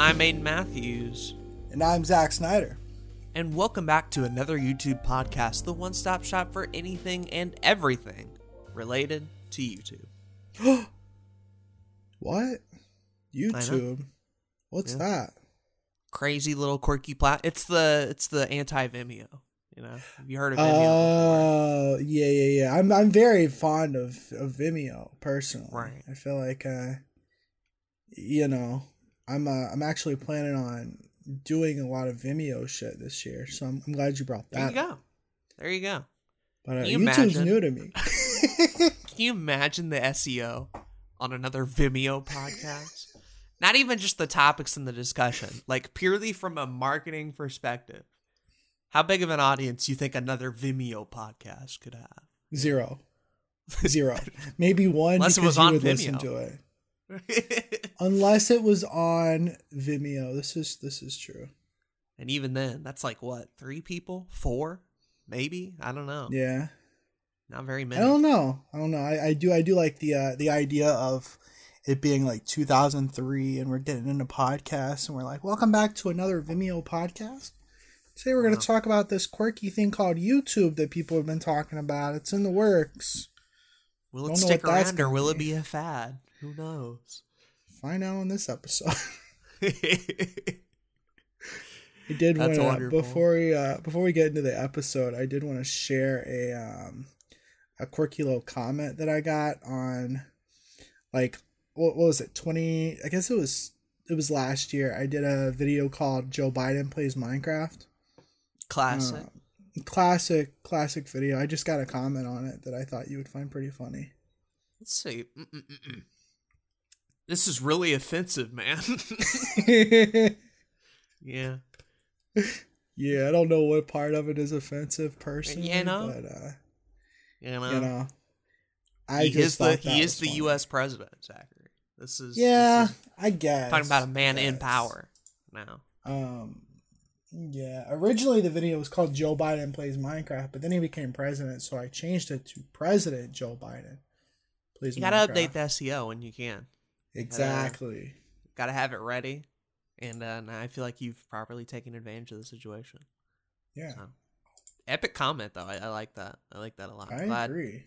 I'm Aiden Matthews. And I'm Zack Snyder. And welcome back to another YouTube podcast, the one stop shop for anything and everything related to YouTube. what? YouTube? What's yeah. that? Crazy little quirky plat. It's the it's the anti Vimeo. You know, have you heard of Vimeo? Oh, uh, yeah, yeah, yeah. I'm I'm very fond of of Vimeo personally. Right. I feel like, uh, you know, I'm uh, I'm actually planning on doing a lot of Vimeo shit this year, so I'm, I'm glad you brought that. There you go. There you go. But uh, YouTube's imagine, new to me. can you imagine the SEO on another Vimeo podcast? Not even just the topics in the discussion, like purely from a marketing perspective. How big of an audience you think another Vimeo podcast could have? Zero. Zero. Maybe one Unless because it was you on would Vimeo. listen to it. Unless it was on Vimeo. This is this is true. And even then, that's like what, three people? Four? Maybe? I don't know. Yeah. Not very many. I don't know. I don't know. I, I do I do like the uh, the idea of it being like 2003 and we're getting into podcasts and we're like, welcome back to another Vimeo podcast. Today we're going to talk about this quirky thing called YouTube that people have been talking about. It's in the works. Will it stick around or will be. it be a fad? Who knows? Find out on this episode. I did want to before we uh, before we get into the episode, I did want to share a um a quirky little comment that I got on like what, what was it 20 I guess it was it was last year. I did a video called Joe Biden plays Minecraft. Classic. Uh, classic classic video. I just got a comment on it that I thought you would find pretty funny. Let's see. Mm-mm-mm. This is really offensive, man. yeah. Yeah, I don't know what part of it is offensive personally, you know? but uh you know, you know I he is the he is the funny. U.S. president, Zachary. This is yeah, this is I guess talking about a man in power now. Um, yeah. Originally, the video was called "Joe Biden plays Minecraft," but then he became president, so I changed it to President Joe Biden plays. You gotta Minecraft. update the SEO when you can. Exactly. Got to have it ready, and, uh, I feel like you've properly taken advantage of the situation. Yeah. So. Epic comment though. I, I, like that. I like that a lot. I Glad agree.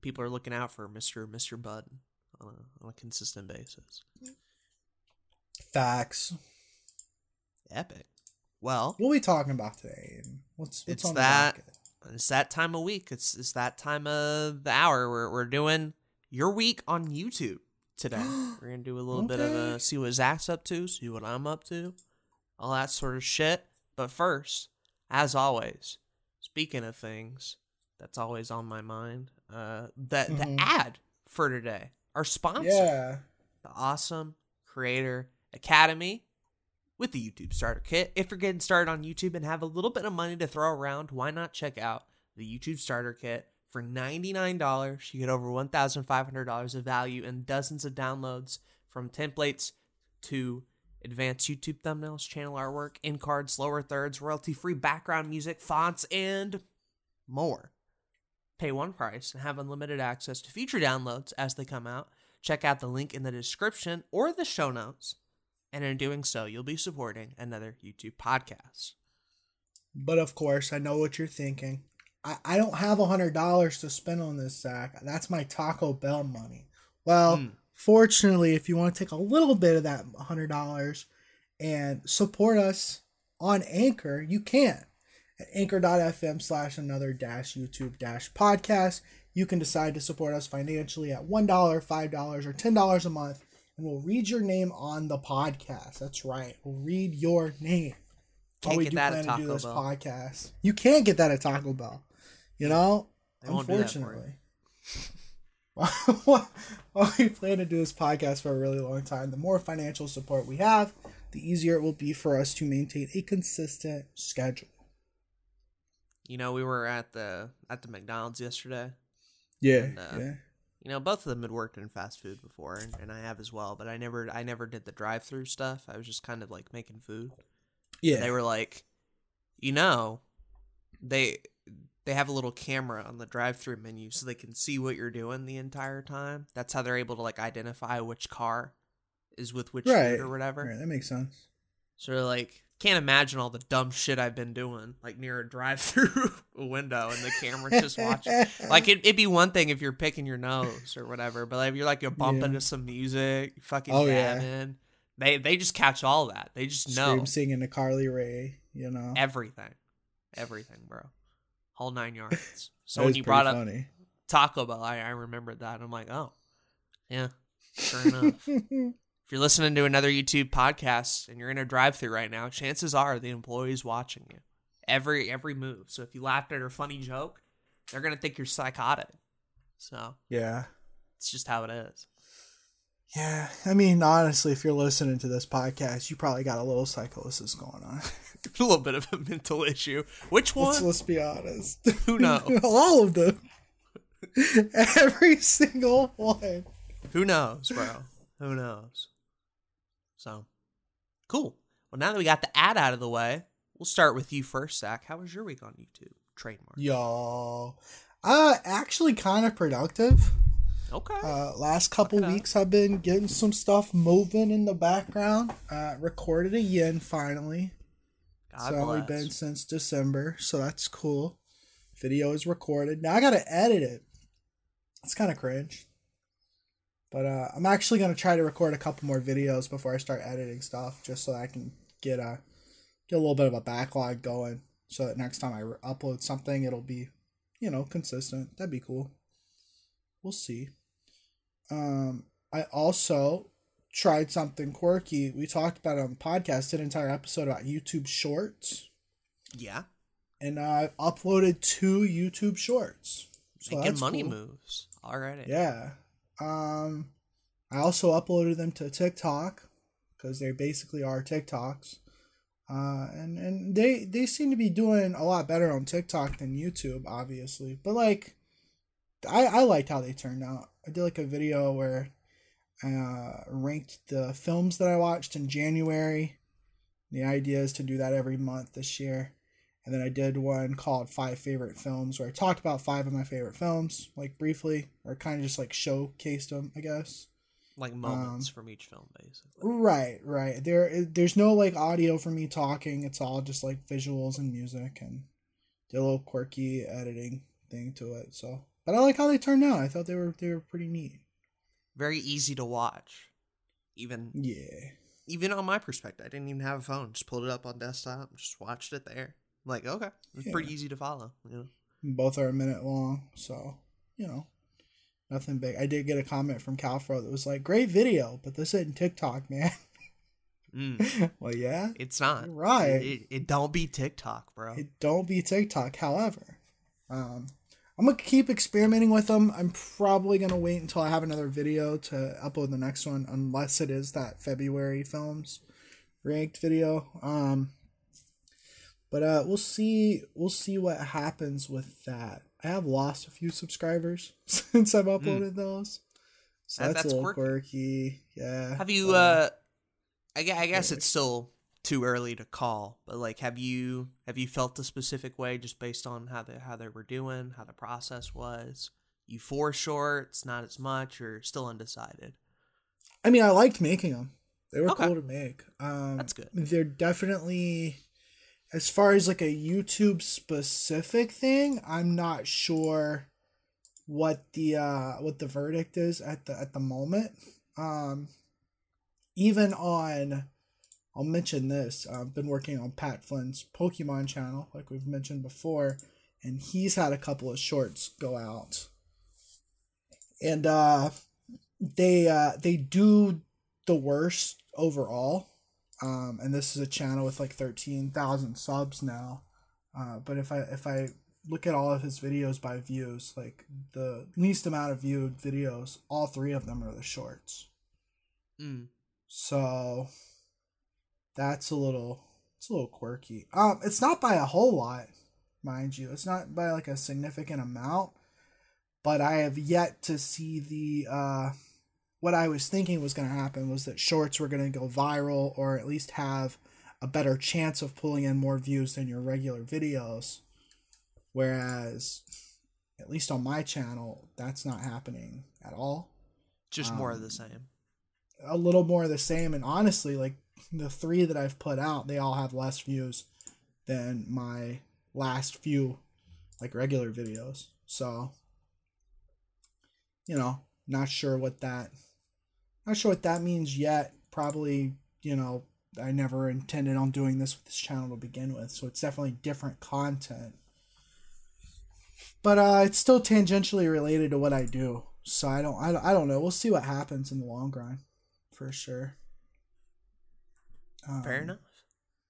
People are looking out for Mister Mister Bud on a, on a consistent basis. Facts. Epic. Well, what are we talking about today? What's, what's it's that it's that time of week. It's it's that time of the hour. We're we're doing your week on YouTube today. We're gonna do a little okay. bit of a see what Zach's up to, see what I'm up to, all that sort of shit. But first, as always, speaking of things that's always on my mind, uh, the mm-hmm. the ad for today, our sponsor, yeah, the awesome Creator Academy with the YouTube Starter Kit. If you're getting started on YouTube and have a little bit of money to throw around, why not check out the YouTube Starter Kit? For $99, you get over $1,500 of value and dozens of downloads from templates to advanced YouTube thumbnails, channel artwork, end cards, lower thirds, royalty free background music, fonts, and more. Pay one price and have unlimited access to future downloads as they come out. Check out the link in the description or the show notes. And in doing so, you'll be supporting another YouTube podcast. But of course, I know what you're thinking. I, I don't have a hundred dollars to spend on this Zach. That's my Taco Bell money. Well, mm. fortunately, if you want to take a little bit of that hundred dollars and support us on Anchor, you can. At anchor.fm slash another dash YouTube dash podcast. You can decide to support us financially at $1, $5, or $10 a month, and we'll read your name on the podcast. That's right. We'll read your name. Can't we do plan to do this Bell. podcast. You can't get that at Taco Bell. You know, unfortunately. While we plan to do this podcast for a really long time, the more financial support we have, the easier it will be for us to maintain a consistent schedule. You know, we were at the at the McDonald's yesterday. Yeah, and, uh, yeah. You know, both of them had worked in fast food before, and, and I have as well. But I never, I never did the drive-through stuff. I was just kind of like making food. Yeah, and they were like, you know, they they have a little camera on the drive-through menu so they can see what you're doing the entire time. That's how they're able to like identify which car is with which Right. or whatever. Right, that makes sense. So like can't imagine all the dumb shit I've been doing, like near a drive through window and the camera's just watching. Like it, it'd be one thing if you're picking your nose or whatever, but like if you're like you're bumping Yeah. to some music, fucking Oh, yeah. they they just catch all that. They just know Scream singing to Carly Rae, you know. everything, everything, bro, whole nine yards. So when you brought up. Taco Bell, I, I remembered that. I'm like, oh, yeah, sure enough. if you're listening to another YouTube podcast and you're in a drive-through right now, chances are the employee's watching you every every move. So if you laughed at her funny joke, they're gonna think you're psychotic. So yeah. it's just how it is. Yeah. I mean, honestly, if you're listening to this podcast, you probably got a little psychosis going on. a little bit of a mental issue. Which one? let's, let's be honest. Who knows? All of them. Every single one. Who knows, bro? Who knows? So cool. Well, now that we got the ad out of the way, we'll start with you first, Zach. How was your week on YouTube? Trademark. Yo. Uh, actually, kind of productive. Okay. Uh, last couple weeks, I've been getting some stuff moving in the background. Uh, recorded a yin finally. God it's only been since December, so that's cool. Video is recorded. Now I gotta edit it. It's kind of cringe. But uh, I'm actually gonna try to record a couple more videos before I start editing stuff, just so I can get a get a little bit of a backlog going. So that next time I re- upload something, it'll be, you know, consistent. That'd be cool. We'll see. Um, I also tried something quirky. We talked about it on the podcast, did an entire episode about YouTube Shorts, yeah. and I uploaded two YouTube Shorts. So Making money cool. moves already. Yeah. Um, I also uploaded them to TikTok because they basically are TikToks. Uh, and and they they seem to be doing a lot better on TikTok than YouTube, obviously. But like, I I liked how they turned out. I did like a video where I uh, ranked the films that I watched in January. The idea is to do that every month this year. And then I did one called Five Favorite Films where I talked about five of my favorite films, like briefly, or kind of just like showcased them, I guess. Like moments Um, from each film, basically. Right, right. There, there's no like audio for me talking. It's all just like visuals and music and did a little quirky editing thing to it. So, but I like how they turned out. I thought they were they were pretty neat. Very easy to watch. Even Yeah. even on my perspective, I didn't even have a phone. Just pulled it up on desktop, just watched it there. I'm like, okay, it's pretty easy to follow. You know. Both are a minute long, so you know, nothing big. I did get a comment from Calfro that was like, "Great video, but this isn't TikTok, man." Mm, well, yeah, it's not. You're right. It, it, it don't be TikTok, bro. it don't be TikTok. However, um, I'm gonna keep experimenting with them. I'm probably gonna wait until I have another video to upload the next one, unless it is that February films ranked video. Um, but uh, we'll see. We'll see what happens with that. I have lost a few subscribers since I've uploaded those, so That- that's, that's a little quirky. quirky. Yeah. have you? uh I, I guess it's still too early to call, but like, have you have you felt a specific way just based on how they how they were doing, how the process was? You for shorts, not as much, or still undecided? I mean, I liked making them. They were Okay. cool to make. Um, That's good. They're definitely, as far as like a YouTube specific thing, I'm not sure what the uh what the verdict is at the at the moment. Um, even on, I'll mention this. I've been working on Pat Flynn's Pokemon channel, like we've mentioned before, and he's had a couple of shorts go out, and uh, they uh they do the worst overall. Um, and this is a channel with like thirteen thousand subs now. Uh, but if I if I look at all of his videos by views, like the least amount of viewed videos, all three of them are the shorts. Mm. So that's a little it's a little quirky. Um, it's not by a whole lot, mind you. It's not by like a significant amount, but I have yet to see the uh what I was thinking was going to happen was that shorts were going to go viral or at least have a better chance of pulling in more views than your regular videos. Whereas, at least on my channel, that's not happening at all. Just more of Um, the same. a little more of the same. And honestly, like the three that I've put out, they all have less views than my last few like regular videos. So, you know, not sure what that not sure what that means yet. Probably, you know, I never intended on doing this with this channel to begin with, so it's definitely different content. But uh it's still tangentially related to what I do. So I don't I don't, I don't know. We'll see what happens in the long run for sure. Um, Fair enough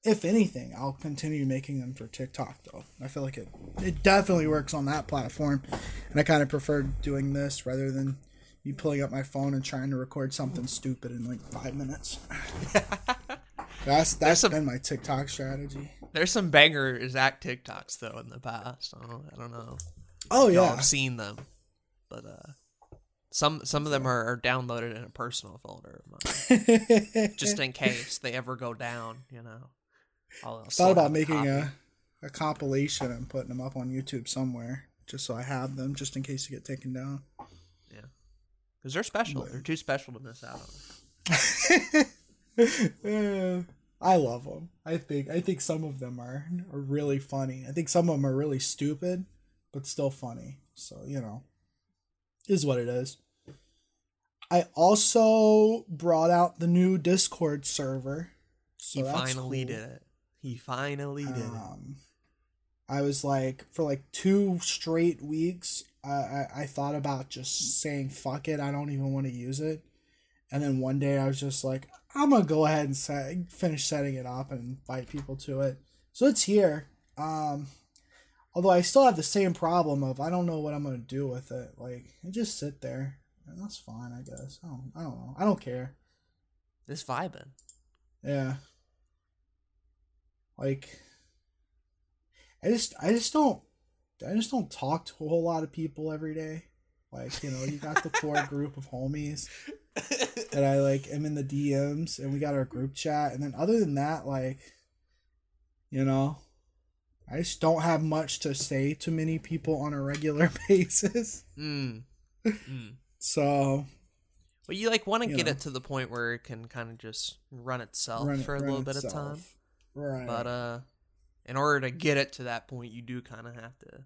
if anything, I'll continue making them for TikTok though. I feel like it it definitely works on that platform, and I kind of prefer doing this rather than me pulling up my phone and trying to record something stupid in like five minutes. that's that's some, been my TikTok strategy. There's some banger Zach TikToks though in the past. I don't, I don't know. Oh yeah, I've seen them, but uh, some some of them are, are downloaded in a personal folder of mine, just in case they ever go down. You know. I'll thought about making a, a compilation and putting them up on YouTube somewhere, just so I have them, just in case they get taken down. Yeah, because they're special. But... They're too special to miss out on. I love them. I think I think some of them are are really funny. I think some of them are really stupid, but still funny. So you know, is what it is. I also brought out the new Discord server. So you finally cool. did it. He finally did um, it. I was like, for like two straight weeks, I, I, I thought about just saying, fuck it, I don't even want to use it. And then one day I was just like, I'm going to go ahead and set, finish setting it up and invite people to it. So it's here. Um, although I still have the same problem of I don't know what I'm going to do with it. Like, it just sit there. And that's fine, I guess. I don't, I don't know. I don't care. This vibing. Yeah. Like I just I just don't I just don't talk to a whole lot of people every day. Like, you know, you got the core group of homies that I like am in the DMs and we got our group chat and then other than that, like you know, I just don't have much to say to many people on a regular basis. Mm. Mm. So But you like want to get know. it to the point where it can kind of just run itself run for a little bit itself. of time. Right. But uh, in order to get it to that point, you do kind of have to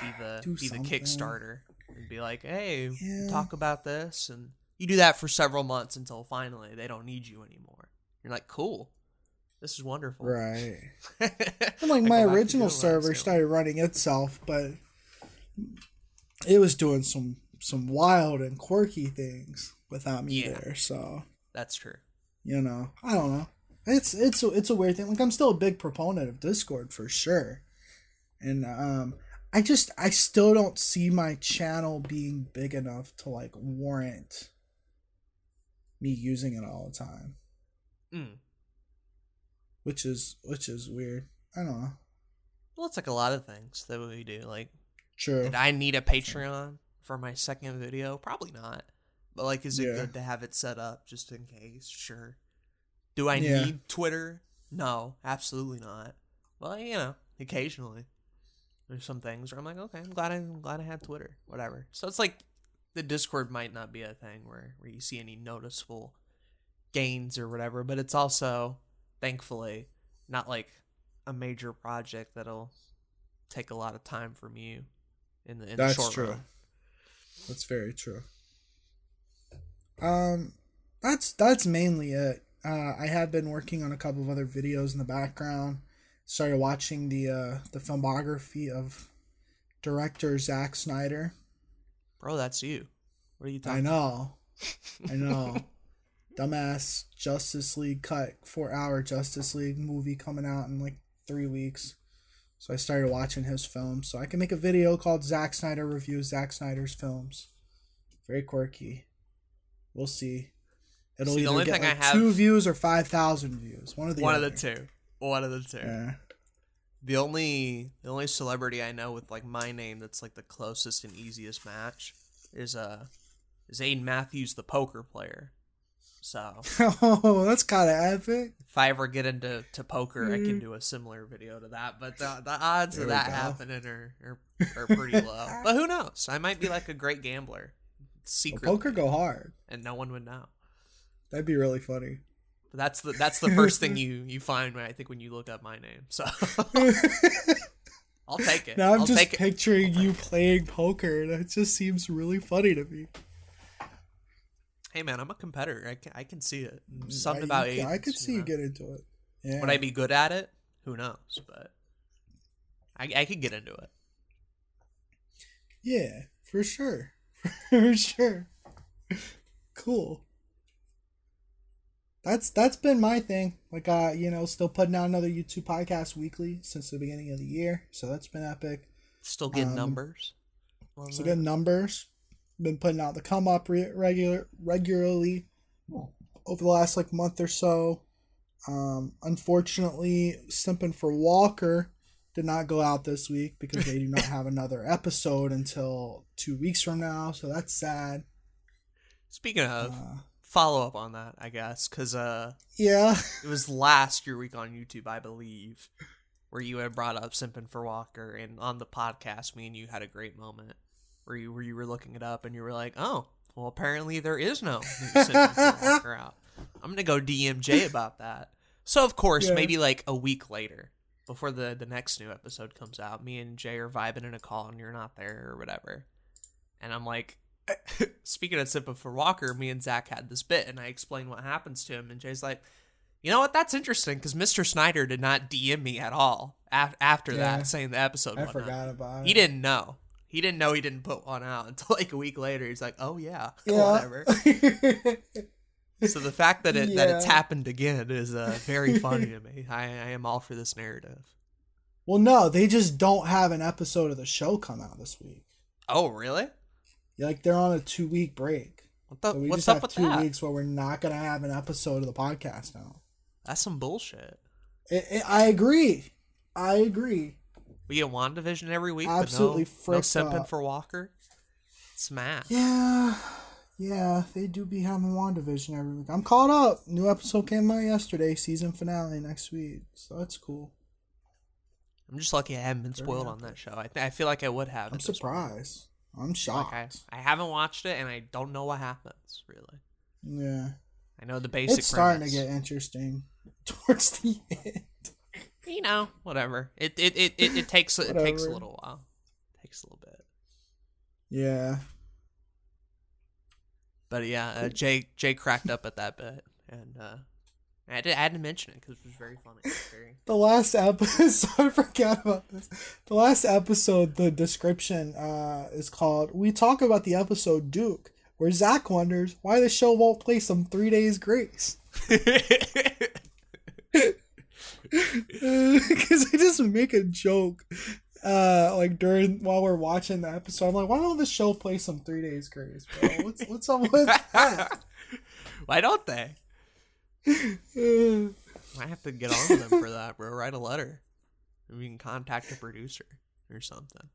be the be something. the Kickstarter and be like, hey, yeah. talk about this, and you do that for several months until finally they don't need you anymore. You're like, cool. This is wonderful. Right. and like my original server started running itself, but it was doing some some wild and quirky things without me yeah. there. So that's true. You know, I don't know. It's it's a, it's a weird thing. Like I'm still a big proponent of Discord for sure, and um, I just I still don't see my channel being big enough to like warrant me using it all the time. Mm. Which is which is weird. I don't know. Well, it's like a lot of things that we do. Like, true. Did I need a Patreon for my second video? Probably not. But like, is it yeah. good to have it set up just in case? Sure. Do I yeah. need Twitter? No, absolutely not. Well, you know, occasionally there's some things where I'm like, okay, I'm glad I, am glad I had Twitter, whatever. So it's like the Discord might not be a thing where where you see any noticeable gains or whatever, but it's also thankfully not like a major project that'll take a lot of time from you in the in That's the short true. Run. That's very true. Um, that's that's mainly it. Uh, I have been working on a couple of other videos in the background. Started watching the uh, the filmography of director Zack Snyder. Bro, that's you. What are you talking? I know, I know. Dumbass Justice League cut four hour Justice League movie coming out in like three weeks. So I started watching his films. So I can make a video called Zack Snyder reviews Zack Snyder's films. Very quirky. We'll see. It'll See, either get like have, two views or five thousand views. One of the one other. of the two. One of the two. Yeah. The only the only celebrity I know with like my name that's like the closest and easiest match is uh is Aiden Matthews, the poker player. So oh, that's kind of epic. If I ever get into to poker, mm. I can mm. do a similar video to that. But the, the odds there of that happening are, are are pretty low. but who knows? I might be like a great gambler. Secret well, poker go hard, and no one would know. That'd be really funny. But that's the that's the first thing you you find when I think when you look up my name. So I'll take it. Now I'm I'll just picturing you playing poker, and it just seems really funny to me. Hey man, I'm a competitor. I can I can see it. Something I, about you- I could see you know? get into it. Yeah. Would I be good at it? Who knows? But I I could get into it. Yeah, for sure. for sure. Cool. That's that's been my thing. Like uh, you know, still putting out another YouTube podcast weekly since the beginning of the year. So that's been epic. Still get Um, numbers. that. good numbers. Been putting out the come up re- regular regularly over the last like month or so. Um, unfortunately, Simping for Walker did not go out this week because they do not have another episode until two weeks from now. So that's sad. Speaking of Uh, follow up on that, I guess, because uh, yeah, it was last your week on YouTube, I believe, where you had brought up Simpin for Walker, and on the podcast, me and you had a great moment where you where you were looking it up, and you were like, "Oh, well, apparently there is no new Walker out." I'm gonna go DMJ about that. So of course, Yeah. maybe like a week later, before the the next new episode comes out, me and Jay are vibing in a call, and you're not there or whatever, and I'm like. Speaking of Simpin for Walker, me and Zach had this bit, and I explained what happens to him, and Jay's like, you know what? That's interesting because Mr. Snyder did not DM me at all af- after Yeah. that, saying the episode. I forgot about it. He didn't know. He didn't know he didn't put one out until like a week later. He's like, "Oh yeah, Yeah. whatever." So the fact that it that it's happened again is uh, very funny to me. I, I am all for this narrative. well, no, they just don't have an episode of the show come out this week. Oh really? Like they're on a two week break. What the, So we what's just up have with two that? weeks where we're not gonna have an episode of the podcast now. That's some bullshit. I I I agree. I agree. We get WandaVision every week, Absolutely but no, no simping up. for Walker. Smash. Yeah, yeah, they do be having WandaVision every week. I'm caught up. New episode came out yesterday. Season finale next week, so that's cool. I'm just lucky I haven't been spoiled on that show. I, th- I feel like I would have. I'm at this point. surprised. I'm Like shocked. I, I haven't watched it and I don't know what happens really. yeah, I know the basic. it's starting premise. to get interesting towards the end. You know, whatever. It it it, it, it takes it takes a little while. It takes a little bit. Yeah, But yeah, uh, Jay Jay cracked up at that bit, and uh, I had to, I had to mention it because it was very funny. Very, the last episode. I forgot about this. The last episode, the description uh, is called "We talk about the episode Duke," where Zach wonders why the show won't play some Three Days Grace. Because I just make a joke, uh, like during while we're watching the episode. I'm like, why don't the show play some Three Days Grace, bro? What's what's up with that? Why don't they? I have to get on with them for that, bro. Write a letter. We can contact a producer or something.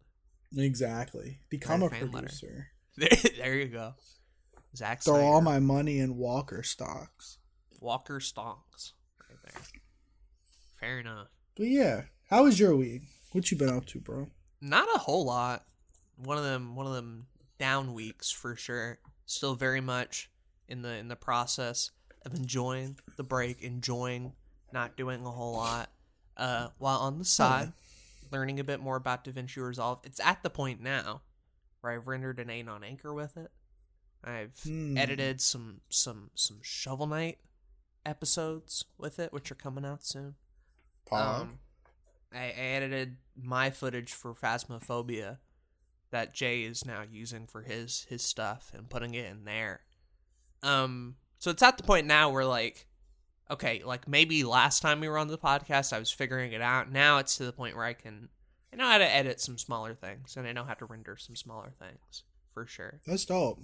exactly. Become a Write a letter. producer. There, there you go. Zach Throw all my money in Walker stocks. Walker there. Fair enough. But yeah, how was your week? What you been up to, bro? Not a whole lot. One of them one of them down weeks for sure. Still very much in the in the process of enjoying the break, enjoying not doing a whole lot. Uh while on the side, learning a bit more about DaVinci Resolve. It's at the point now where I've rendered an 8 on Anchor with it. I've Hmm. edited some some some Shovel Knight episodes with it, which are coming out soon. Um, I, I edited my footage for Phasmophobia that Jay is now using for his his stuff and putting it in there. Um, so it's at the point now where like, okay, like maybe last time we were on the podcast, I was figuring it out. Now it's to the point where I can, I know how to edit some smaller things and I know how to render some smaller things for sure. That's dope.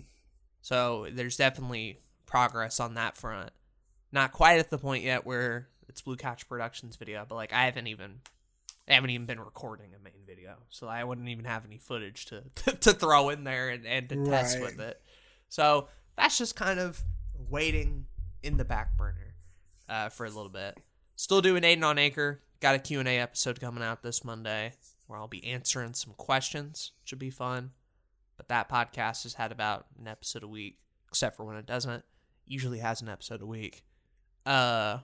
So there's definitely progress on that front. Not quite at the point yet where it's Blue Catch Productions video, but like I haven't even I haven't even been recording a main video, so I wouldn't even have any footage to to throw in there and, and to test with it. So that's just kind of waiting in the back burner uh, for a little bit. Still doing Aiden on Anchor. Got a Q&A episode coming out this Monday where I'll be answering some questions. Should be fun. But that podcast has had about an episode a week, except for when it doesn't. usually has an episode a week. Uh,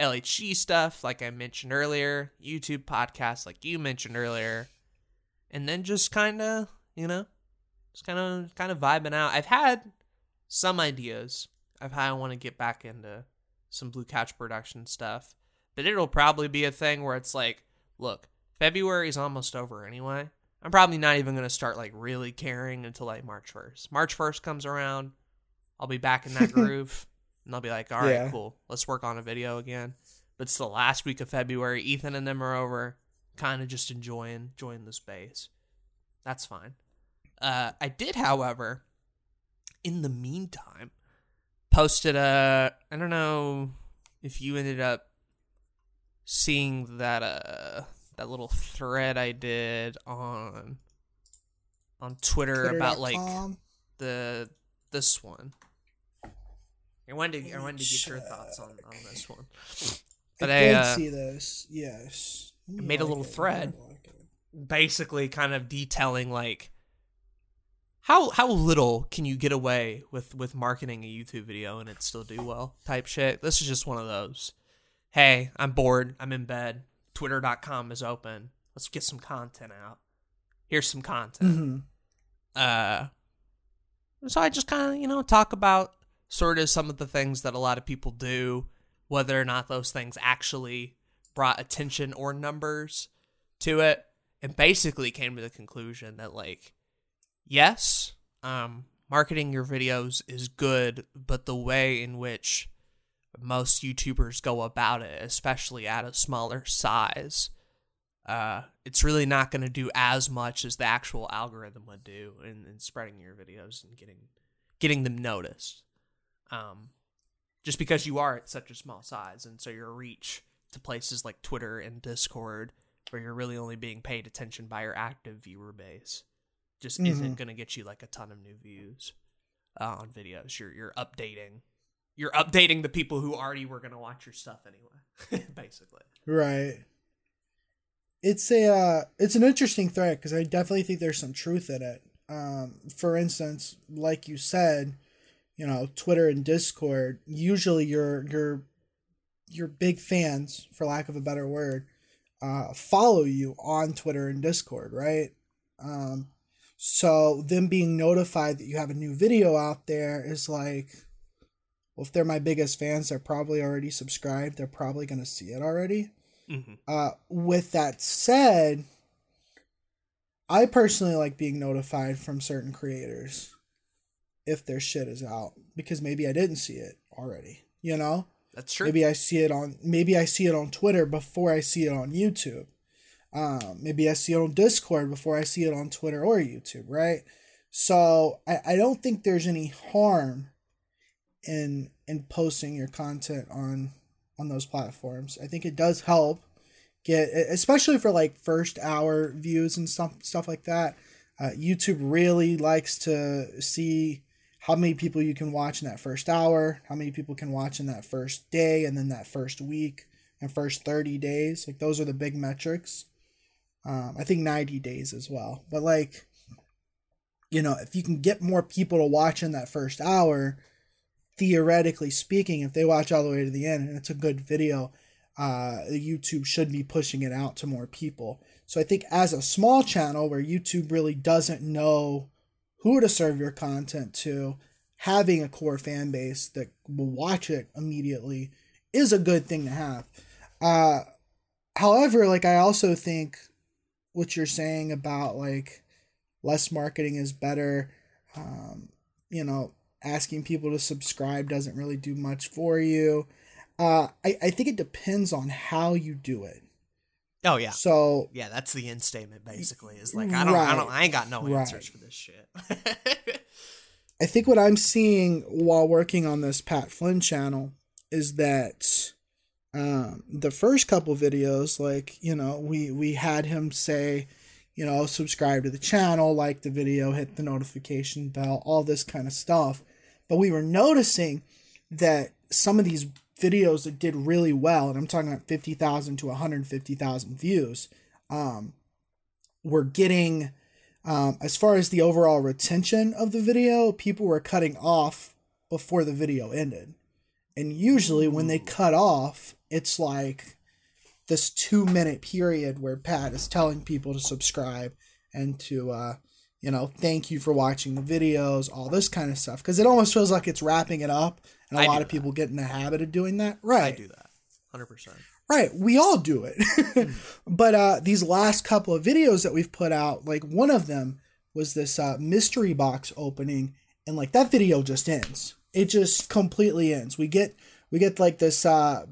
LHG stuff, like I mentioned earlier, YouTube podcasts, like you mentioned earlier, and then just kind of, you know, just kind of, kind of vibing out. I've had some ideas of how I want to get back into some Blue Couch production stuff, but it'll probably be a thing where it's like, look, February is almost over anyway. I'm probably not even going to start like really caring until like March 1st. March 1st comes around, I'll be back in that groove and I'll be like, all right, yeah. cool. Let's work on a video again. But it's the last week of February. Ethan and them are over, kind of just enjoying enjoying the space. That's fine. Uh, I did, however, in the meantime, posted a. I don't know if you ended up seeing that uh that little thread I did on on Twitter, Twitter. about like the this one. I wanted to, I wanted to get your thoughts on, on this one. But I, I did uh, see this. Yes, I made like a little it. thread, like basically kind of detailing like how how little can you get away with with marketing a YouTube video and it still do well type shit. This is just one of those. Hey, I'm bored. I'm in bed. Twitter.com is open. Let's get some content out. Here's some content. Mm-hmm. Uh, so I just kind of you know talk about sort of some of the things that a lot of people do, whether or not those things actually brought attention or numbers to it, and basically came to the conclusion that like, yes, um, marketing your videos is good, but the way in which most YouTubers go about it, especially at a smaller size, uh, it's really not going to do as much as the actual algorithm would do in, in spreading your videos and getting getting them noticed um, just because you are at such a small size, and so your reach to places like Twitter and Discord, where you're really only being paid attention by your active viewer base, just mm-hmm. isn't going to get you like a ton of new views uh, on videos. You're you're updating, you're updating the people who already were going to watch your stuff anyway, basically. Right. It's a uh, it's an interesting threat because I definitely think there's some truth in it. Um, for instance, like you said, you know Twitter and Discord, usually your your your big fans, for lack of a better word, uh, follow you on Twitter and Discord, right? Um, so them being notified that you have a new video out there is like, well, if they're my biggest fans, they're probably already subscribed. They're probably gonna see it already. Mm-hmm. Uh, with that said, I personally like being notified from certain creators if their shit is out because maybe I didn't see it already. You know? That's true. Maybe I see it on maybe I see it on Twitter before I see it on YouTube. Um, maybe I see it on Discord before I see it on Twitter or YouTube, right? So I, I don't think there's any harm in in posting your content on on those platforms. I think it does help get especially for like first hour views and stuff stuff like that. Uh, YouTube really likes to see how many people you can watch in that first hour, how many people can watch in that first day, and then that first week and first 30 days. Like, those are the big metrics. Um, I think 90 days as well. But, like, you know, if you can get more people to watch in that first hour, theoretically speaking, if they watch all the way to the end and it's a good video, uh, YouTube should be pushing it out to more people. So I think as a small channel where YouTube really doesn't know who to serve your content to, having a core fan base that will watch it immediately is a good thing to have. Uh, however, like I also think what you're saying about like less marketing is better. Um, you know, asking people to subscribe doesn't really do much for you. Uh, I, I think it depends on how you do it. Oh yeah. So yeah, that's the end statement basically. Is like I don't right, I don't I ain't got no answers right. for this shit. I think what I'm seeing while working on this Pat Flynn channel is that um, the first couple videos, like you know, we we had him say, you know, subscribe to the channel, like the video, hit the notification bell, all this kind of stuff. But we were noticing that some of these videos that did really well, and I'm talking about 50,000 to 150,000 views, um, were getting, um, as far as the overall retention of the video, people were cutting off before the video ended. And usually when they cut off, it's like this two minute period where Pat is telling people to subscribe and to, uh, you know, thank you for watching the videos, all this kind of stuff. Because it almost feels like it's wrapping it up. And a I lot of people get in the habit of doing that. Right. I do that. 100%. Right, we all do it. but uh these last couple of videos that we've put out, like one of them was this uh mystery box opening and like that video just ends. It just completely ends. We get we get like this uh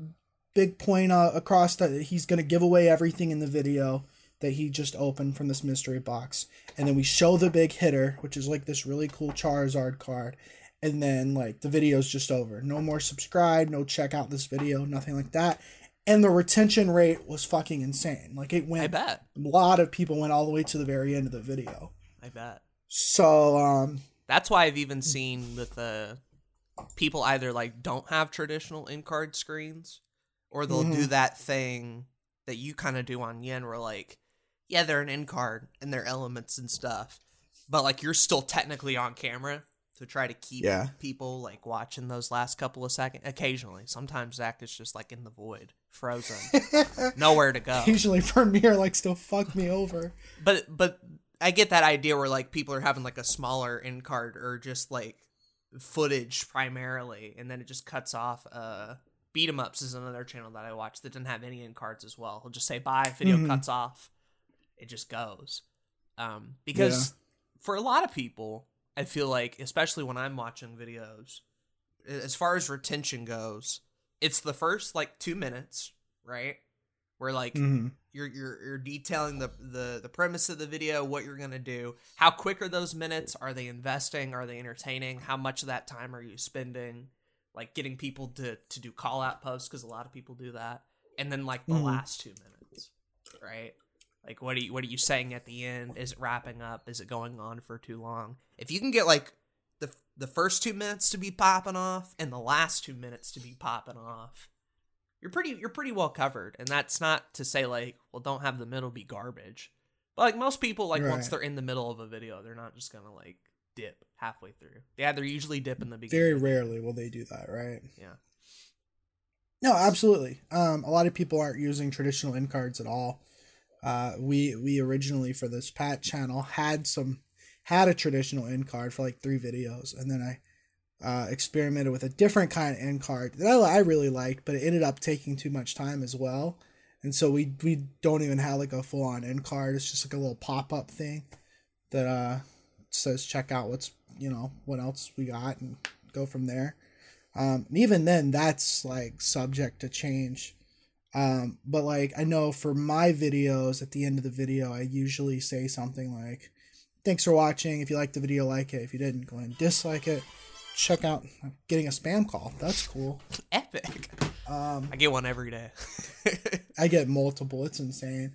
big point uh, across that he's going to give away everything in the video that he just opened from this mystery box. And then we show the big hitter, which is like this really cool Charizard card. And then like the video's just over. No more subscribe, no check out this video, nothing like that and the retention rate was fucking insane. Like it went. I bet. A lot of people went all the way to the very end of the video. I bet. So um, that's why I've even seen that the people either like don't have traditional end card screens, or they'll mm-hmm. do that thing that you kind of do on Yen, where like, yeah, they're an end card and they're elements and stuff, but like you're still technically on camera to try to keep yeah. people like watching those last couple of seconds. Occasionally, sometimes Zach is just like in the void, frozen, nowhere to go. Occasionally, Premiere likes to fuck me over. But but I get that idea where like people are having like a smaller end card or just like footage primarily, and then it just cuts off. Uh, Beat 'em ups is another channel that I watch that didn't have any end cards as well. He'll just say bye, video mm-hmm. cuts off, it just goes. Um, because yeah. for a lot of people, I feel like, especially when I'm watching videos, as far as retention goes, it's the first like two minutes, right? Where like mm-hmm. you're you're you're detailing the, the the premise of the video, what you're gonna do, how quick are those minutes? Are they investing? Are they entertaining? How much of that time are you spending? Like getting people to to do call out posts because a lot of people do that, and then like the mm-hmm. last two minutes, right? Like what are you what are you saying at the end? Is it wrapping up? Is it going on for too long? If you can get like the the first 2 minutes to be popping off and the last 2 minutes to be popping off, you're pretty you're pretty well covered. And that's not to say like, well don't have the middle be garbage. But like most people like right. once they're in the middle of a video, they're not just going to like dip halfway through. Yeah, they're usually dip in the beginning. Very rarely will they do that, right? Yeah. No, absolutely. Um, a lot of people aren't using traditional end cards at all. Uh, we we originally for this Pat channel had some had a traditional end card for like three videos, and then I uh, experimented with a different kind of end card that I, I really liked, but it ended up taking too much time as well. And so we we don't even have like a full on end card. It's just like a little pop up thing that uh says check out what's you know what else we got and go from there. Um, and even then, that's like subject to change um, but like I know for my videos, at the end of the video, I usually say something like, "Thanks for watching. If you liked the video, like it. If you didn't, go and dislike it. Check out getting a spam call. That's cool. Epic. Um, I get one every day. I get multiple. It's insane.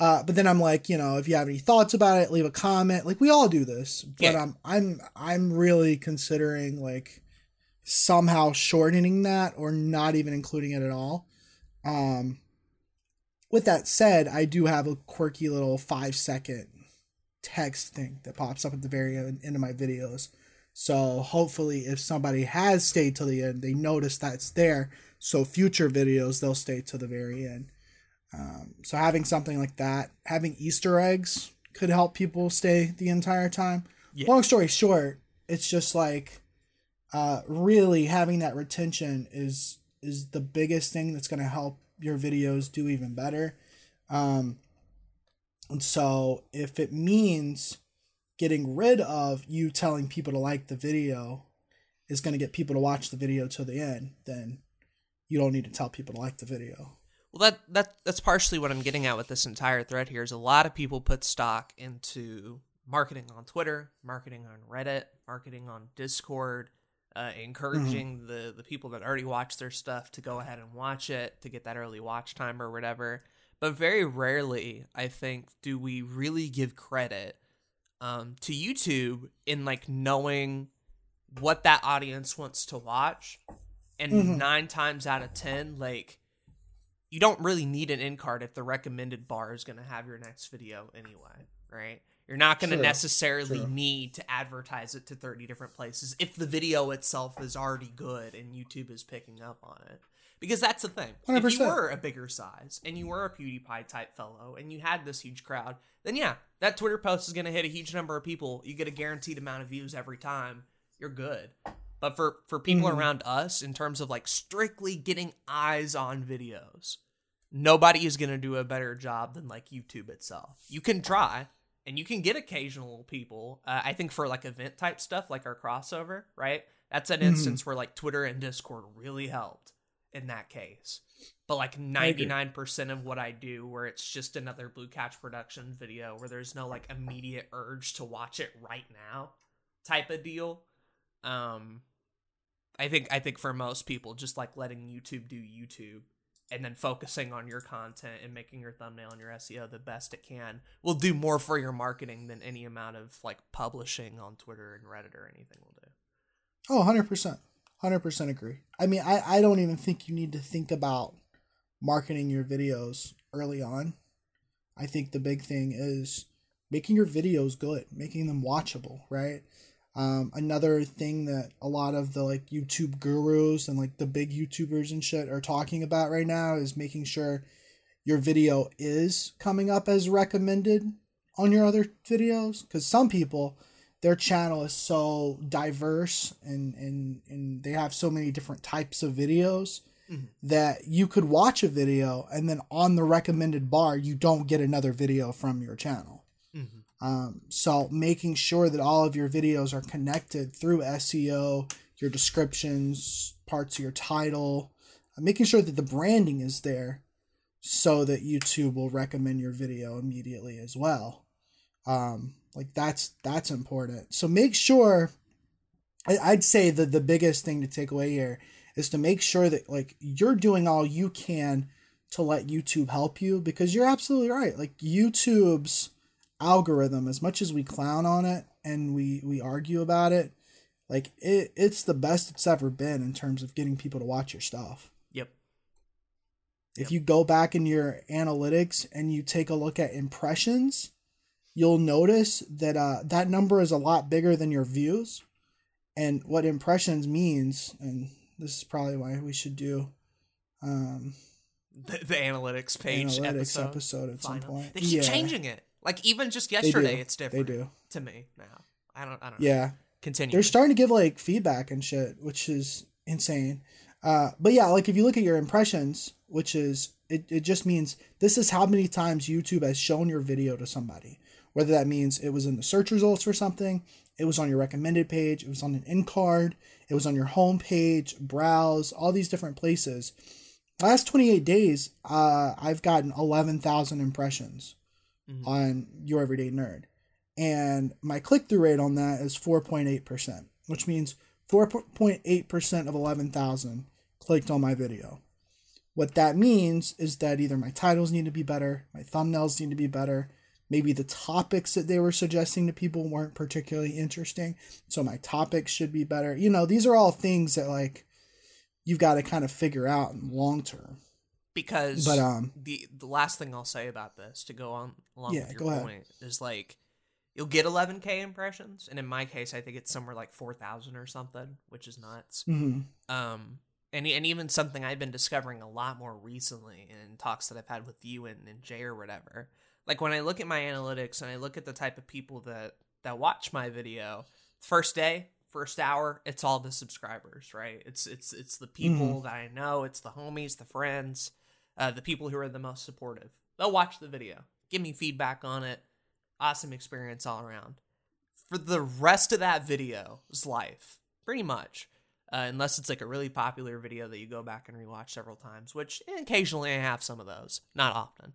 Uh, but then I'm like, you know, if you have any thoughts about it, leave a comment. Like we all do this, but yeah. I'm I'm I'm really considering like somehow shortening that or not even including it at all um, with that said, I do have a quirky little five second text thing that pops up at the very end, of my videos. So hopefully, if somebody has stayed till the end, they notice that's there. So future videos, they'll stay till the very end. Um, so having something like that, having Easter eggs could help people stay the entire time. Yeah. Long story short, it's just like uh, really having that retention is is the biggest thing that's going to help your videos do even better. Um, and so if it means getting rid of you telling people to like the video is going to get people to watch the video till the end, then you don't need to tell people to like the video. Well, that that that's partially what I'm getting at with this entire thread here. Is a lot of people put stock into marketing on Twitter, marketing on Reddit, marketing on Discord, uh, encouraging mm-hmm. the the people that already watch their stuff to go ahead and watch it to get that early watch time or whatever. But very rarely, I think, do we really give credit um, to YouTube in like knowing what that audience wants to watch. And mm-hmm. nine times out of ten, like you don't really need an end card if the recommended bar is going to have your next video anyway, right? You're not going to necessarily true. need to advertise it to 30 different places if the video itself is already good and YouTube is picking up on it. Because that's the thing. If you were a bigger size and you were a PewDiePie type fellow and you had this huge crowd, then yeah, that Twitter post is going to hit a huge number of people. You get a guaranteed amount of views every time. You're good. But for for people Mhm. around us in terms of like strictly getting eyes on videos, nobody is going to do a better job than like YouTube itself. You can try and you can get occasional people. Uh, I think for like event type stuff like our crossover, right? That's an Mhm. instance where like Twitter and Discord really helped in that case. But like 99% of what I do where it's just another Blue Catch production video where there's no like immediate urge to watch it right now type of deal. Um I think I think for most people just like letting YouTube do YouTube and then focusing on your content and making your thumbnail and your SEO the best it can will do more for your marketing than any amount of like publishing on Twitter and Reddit or anything will do. Oh, 100%. 100% agree. I mean, I, I don't even think you need to think about marketing your videos early on. I think the big thing is making your videos good, making them watchable, right? Um, another thing that a lot of the like YouTube gurus and like the big YouTubers and shit are talking about right now is making sure your video is coming up as recommended on your other videos because some people their channel is so diverse and and and they have so many different types of videos Mhm. that you could watch a video and then on the recommended bar you don't get another video from your channel Mm-hmm. Um, so making sure that all of your videos are connected through SEO, your descriptions, parts of your title, uh, making sure that the branding is there so that YouTube will recommend your video immediately as well. Um, like that's that's important. So make sure I'd say that the biggest thing to take away here is to make sure that like you're doing all you can to let YouTube help you because you're absolutely right. Like YouTube's algorithm, as much as we clown on it and we we argue about it, like it it's the best it's ever been in terms of getting people to watch your stuff. Yep. If you go back in your analytics and you take a look at impressions, you'll notice that uh, that number is a lot bigger than your views. And what impressions means, and this is probably why we should do um, The, the analytics page analytics episode. episode, at some point. They keep Yeah, changing it. Like even just yesterday, it's different. They do. to me now. I don't. I don't. know. Yeah. Continue. they're starting to give like feedback and shit, which is insane. Uh, but yeah, like if you look at your impressions, which is it, it just means this is how many times YouTube has shown your video to somebody. Whether that means it was in the search results for something, it was on your recommended page, it was on an end card, it was on your home page, browse, all these different places. Last 28 days, uh, I've gotten 11,000 impressions Mhm. on Your Everyday Nerd. And my click through rate on that is 4.8%, which means 4.8% of 11,000 clicked on my video. What that means is that either my titles need to be better, my thumbnails need to be better, maybe the topics that they were suggesting to people weren't particularly interesting, so my topics should be better. You know, these are all things that like you've got to kind of figure out in long term. Because But um the the last thing I'll say about this to go on along Yeah, with your go ahead. point is like you'll get 11k impressions, and in my case, I think it's somewhere like 4,000 or something, which is nuts. mhm. Um, and and even something I've been discovering a lot more recently in talks that I've had with you and, and Jay or whatever. Like when I look at my analytics and I look at the type of people that that watch my video, first day, first hour, it's all the subscribers, right? It's it's it's the people that I know, it's the homies, the friends, uh, the people who are the most supportive. They'll watch the video, give me feedback on it. Awesome experience all around. For the rest of that video's life, pretty much, uh, unless it's like a really popular video that you go back and rewatch several times, which occasionally I have some of those, not often.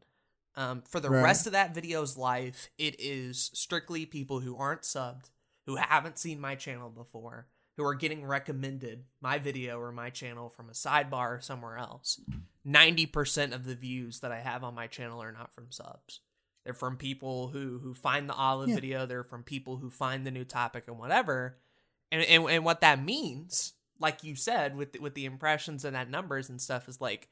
Um, for the Right. rest of that video's life, it is strictly people who aren't subbed, who haven't seen my channel before, who are getting recommended my video or my channel from a sidebar or somewhere else. 90% of the views that I have on my channel are not from subs. They're from people who who find the olive Yeah. video, they're from people who find the new topic and whatever. And, and and what that means, like you said, with the, with the impressions and that numbers and stuff, is like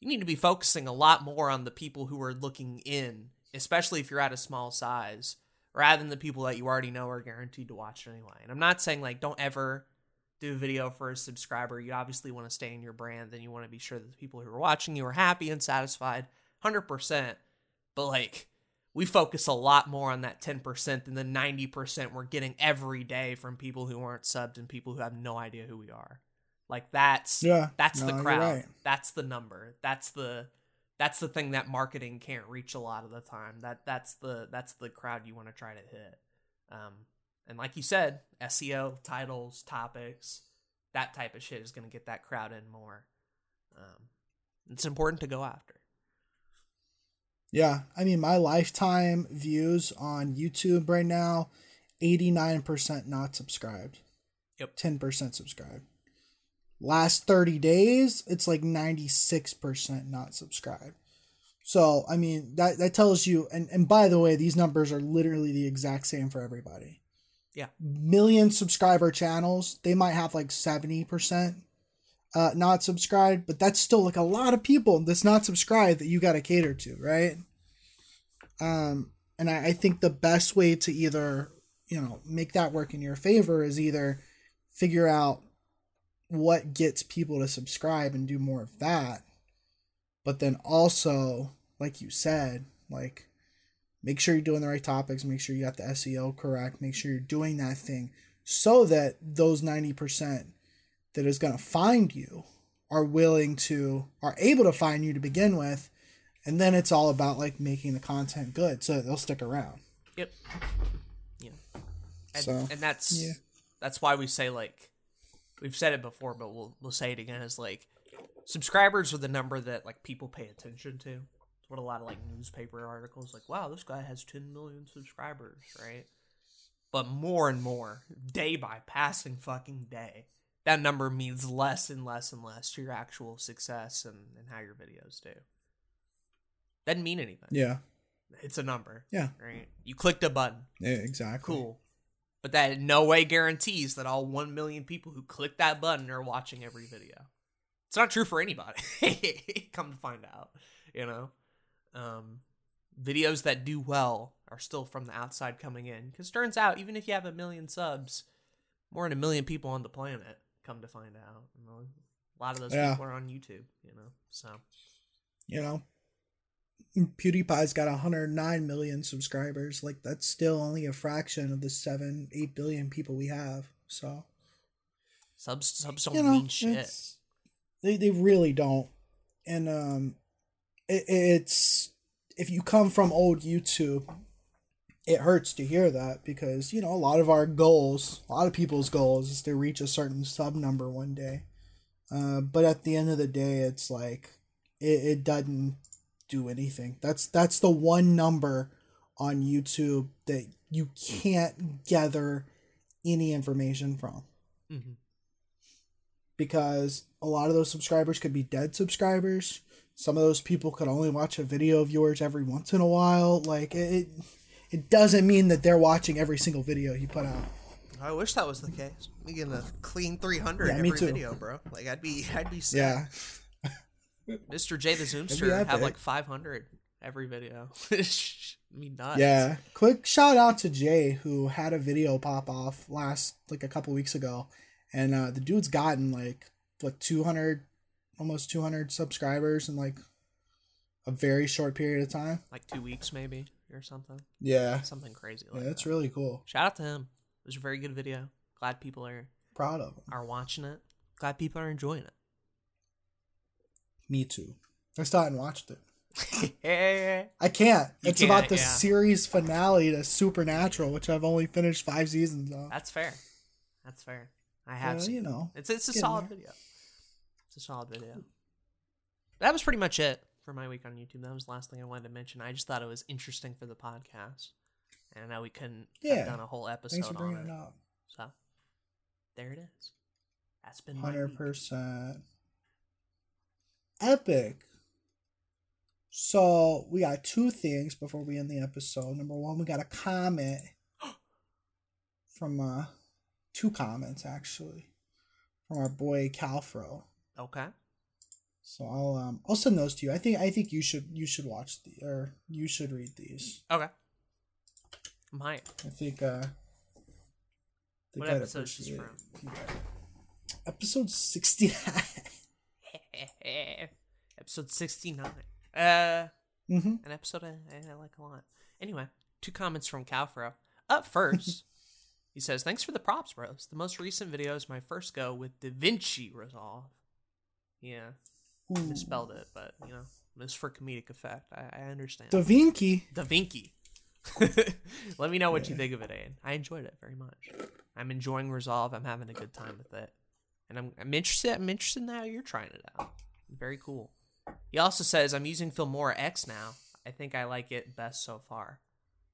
you need to be focusing a lot more on the people who are looking in, especially if you're at a small size, rather than the people that you already know are guaranteed to watch it anyway. And I'm not saying like don't ever do a video for a subscriber. You obviously want to stay in your brand, then you want to be sure that the people who are watching you are happy and satisfied 100%. But like we focus a lot more on that 10% than the 90% we're getting every day from people who aren't subbed and people who have no idea who we are. Like that's Yeah, that's no, the crowd. right. That's the number. That's the that's the thing that marketing can't reach a lot of the time. That that's the that's the crowd you want to try to hit. Um, and like you said, SEO, titles, topics, that type of shit is going to get that crowd in more. Um, it's important to go after. Yeah, I mean, my lifetime views on YouTube right now, 89% not subscribed. Yep. 10% subscribed. Last 30 days, it's like 96% not subscribed. So, I mean, that, that tells you, and, and by the way, these numbers are literally the exact same for everybody. Yeah. Million subscriber channels, they might have like 70% uh, not subscribed, but that's still like a lot of people that's not subscribed that you got to cater to, right? Um, and I, I think the best way to either, you know, make that work in your favor is either figure out what gets people to subscribe and do more of that, but then also, like you said, like make sure you're doing the right topics, make sure you got the SEO correct, make sure you're doing that thing so that those 90% that is going to find you are willing to are able to find you to begin with and then it's all about like making the content good so that they'll stick around Yep. Yeah. And, So, and that's yeah. that's why we say like we've said it before, but we'll we'll say it again. Is like subscribers are the number that like people pay attention to. It's what a lot of like newspaper articles like. Wow, this guy has 10 million subscribers, right? But more and more, day by passing fucking day, that number means less and less and less to your actual success and, and how your videos do. Doesn't mean anything. yeah It's a number. Yeah. Right. You clicked a button. yeah exactly Cool. But that in no way guarantees that all 1 million people who click that button are watching every video. It's not true for anybody. Come to find out, you know? Um, videos that do well are still from the outside coming in. Because turns out, even if you have a million subs, more than a million people on the planet, come to find out. You know? A lot of those Yeah. people are on YouTube, you know? So, you know pewdiepie's got 109 million subscribers. Like that's still only a fraction of the 7 8 billion people we have so. Subs, subs don't you know mean shit. they, they really don't. And um it, it's if you come from old youtube it hurts to hear that because you know a lot of our goals a lot of people's goals is to reach a certain sub number one day. Uh, but at the end of the day it's like it, it doesn't do anything that's that's the one number on youtube that you can't gather any information from hmm because a lot of those subscribers could be dead subscribers. Some of those people could only watch a video of yours every once in a while. Like it, it doesn't mean that they're watching every single video you put out. I wish that was the case. We get a clean 300 Yeah, every too. video, bro. Like I'd be, I'd be sick. Yeah, Mr. J the Zoomster have like 500 every video. I mean, nuts. yeah. Quick shout out to Jay who had a video pop off last like a couple weeks ago, and uh, the dude's gotten like what two hundred, almost two hundred subscribers in like a very short period of time. Like two weeks maybe or something. Yeah, Something crazy yeah, that's that. really cool. Shout out to him. It was a very good video. Glad people are Proud of him. are watching it. Glad people are enjoying it. Me too. I still haven't watched it. I can't. You it's about can't, the yeah. series finale to Supernatural, which I've only finished five seasons of. that's fair. That's fair. I have you know, It's it's a solid there. video. It's a solid video. That was pretty much it for my week on YouTube. That was the last thing I wanted to mention. I just thought it was interesting for the podcast, and I know we couldn't Yeah. have done a whole episode on it. it. So there it is. That's been Hundred percent. Epic. So we got two things before we end the episode. Number one, we got a comment from uh two comments actually from our boy Calfro. Okay. So I'll um I'll send those to you. I think I think you should you should watch the or you should read these. Okay. Might. I think. uh think What I'd episode is this from? Episode sixty. episode 69. Uh, mm-hmm. an episode I, I like a lot. Anyway, two comments from Calfro. Up first, he says, Thanks for the props, bros. The most recent video is my first go with DaVinci Resolve. Yeah, misspelled it, but, you know, it's for comedic effect. I, I understand. Da Vinci. DaVinci. Let me know what you think of it, Aiden. I enjoyed it very much. I'm enjoying Resolve. I'm having a good time with it. And I'm, I'm interested. I'm interested in how you're trying it out. Very cool. He also says I'm using Filmora X now. I think I like it best so far.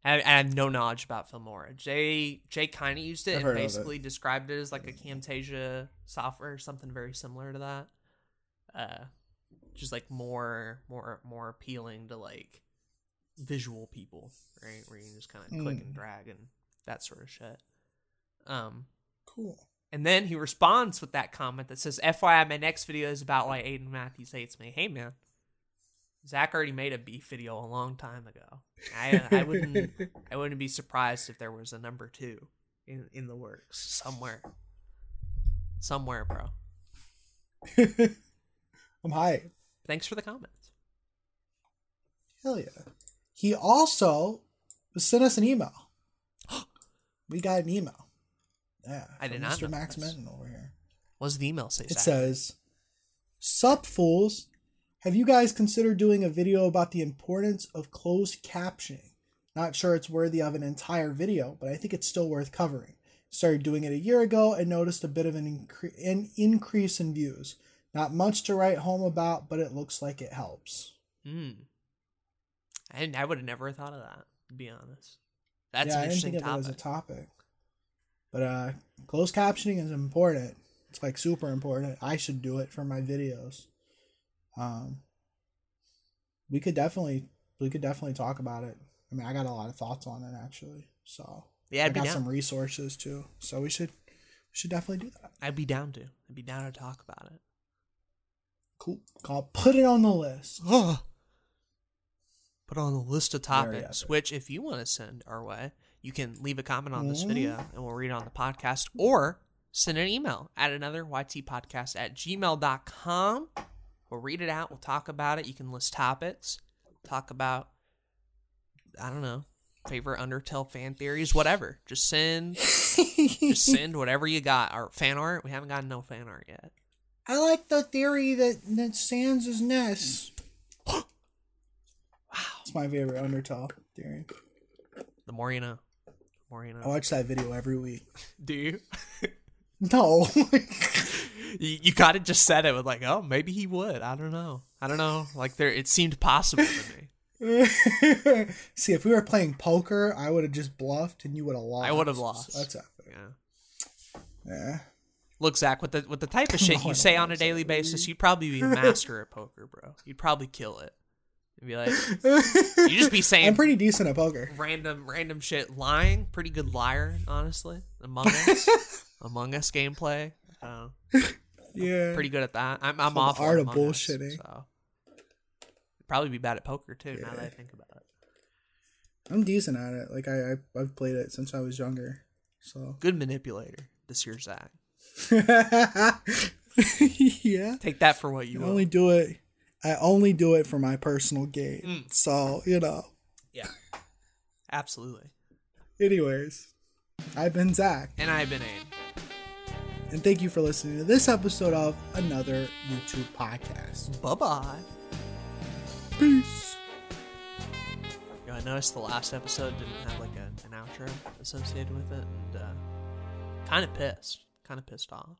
I, I have no knowledge about Filmora. Jay Jay kind of used it I've and of it. basically described it as like a Camtasia software, or something very similar to that. Uh, just like more more more appealing to like visual people, right? Where you can just kind of click and Mm. drag and that sort of shit. Um, Cool. And then he responds with that comment that says, FYI, my next video is about why Aiden Matthews hates me. Hey, man. Zach already made a beef video a long time ago. I, I wouldn't I wouldn't be surprised if there was a number two in, in the works somewhere. Somewhere, bro. I'm high. Thanks for the comments. Hell yeah. He also sent us an email. we got an email. Yeah. I did not Mr. Max this. Menton over here. What does the email say, It Zach? says, Sup, fools. Have you guys considered doing a video about the importance of closed captioning? Not sure it's worthy of an entire video, but I think it's still worth covering. Started doing it a year ago and noticed a bit of an, incre- an increase in views. Not much to write home about, but it looks like it helps. Hmm. I, I would have never thought of that, to be honest. That's yeah, an I didn't interesting think topic. it as a topic. But uh, closed captioning is important. It's like super important. I should do it for my videos. Um, we could definitely we could definitely talk about it. I mean, I got a lot of thoughts on it actually. So yeah, I I'd be got some resources too. So we should we should definitely do that. I'd be down to. I'd be down to talk about it. Cool. I'll put it on the list. Put on the list of There you have topics, which if you want to send our way, you can leave a comment on this Mhm. video and we'll read it on the podcast or send an email at another ytpodcast at gmail.com. We'll read it out. We'll talk about it. You can list topics, talk about, I don't know, favorite Undertale fan theories, whatever. Just send, just send whatever you got. Our fan art, we haven't gotten no fan art yet. I like the theory that that Sans is Ness. Wow. It's my favorite Undertale theory. The more you know. I watch that video every week. Do you? No. you, you kind of just said it with like, oh, maybe he would. I don't know. I don't know. Like there, it seemed possible to me. See, if we were playing poker, I would have just bluffed and you would have lost. I would have lost. So that's. Yeah. Yeah. Look, Zach, with the with the type of shit No, you say on a daily basis, you'd probably be a master at poker, bro. You'd probably kill it. You'd be like you just be saying- I'm pretty decent at poker. random random shit, lying. Pretty good liar, honestly. Among Us, Among Us gameplay. Uh, Yeah. pretty good at that. I'm I'm off art of Among Us, bullshitting. so. Probably be bad at poker too. Now that I think about it. I'm decent at it. Like I, I I've played it since I was younger. So Good manipulator. This year's Zach. yeah. Take that for what you will. only do it. I only do it for my personal gain. Mm. So you know. Yeah. Absolutely. Anyways, I've been Zach, And I've been Ain. and thank you for listening to this episode of another YouTube podcast. Bye bye. Peace. You know, I noticed the last episode didn't have like a, an outro associated with it, and uh, kind of pissed. Kind of pissed off.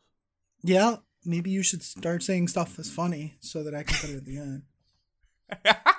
Yeah, maybe you should start saying stuff that's funny so that I can put it at the end.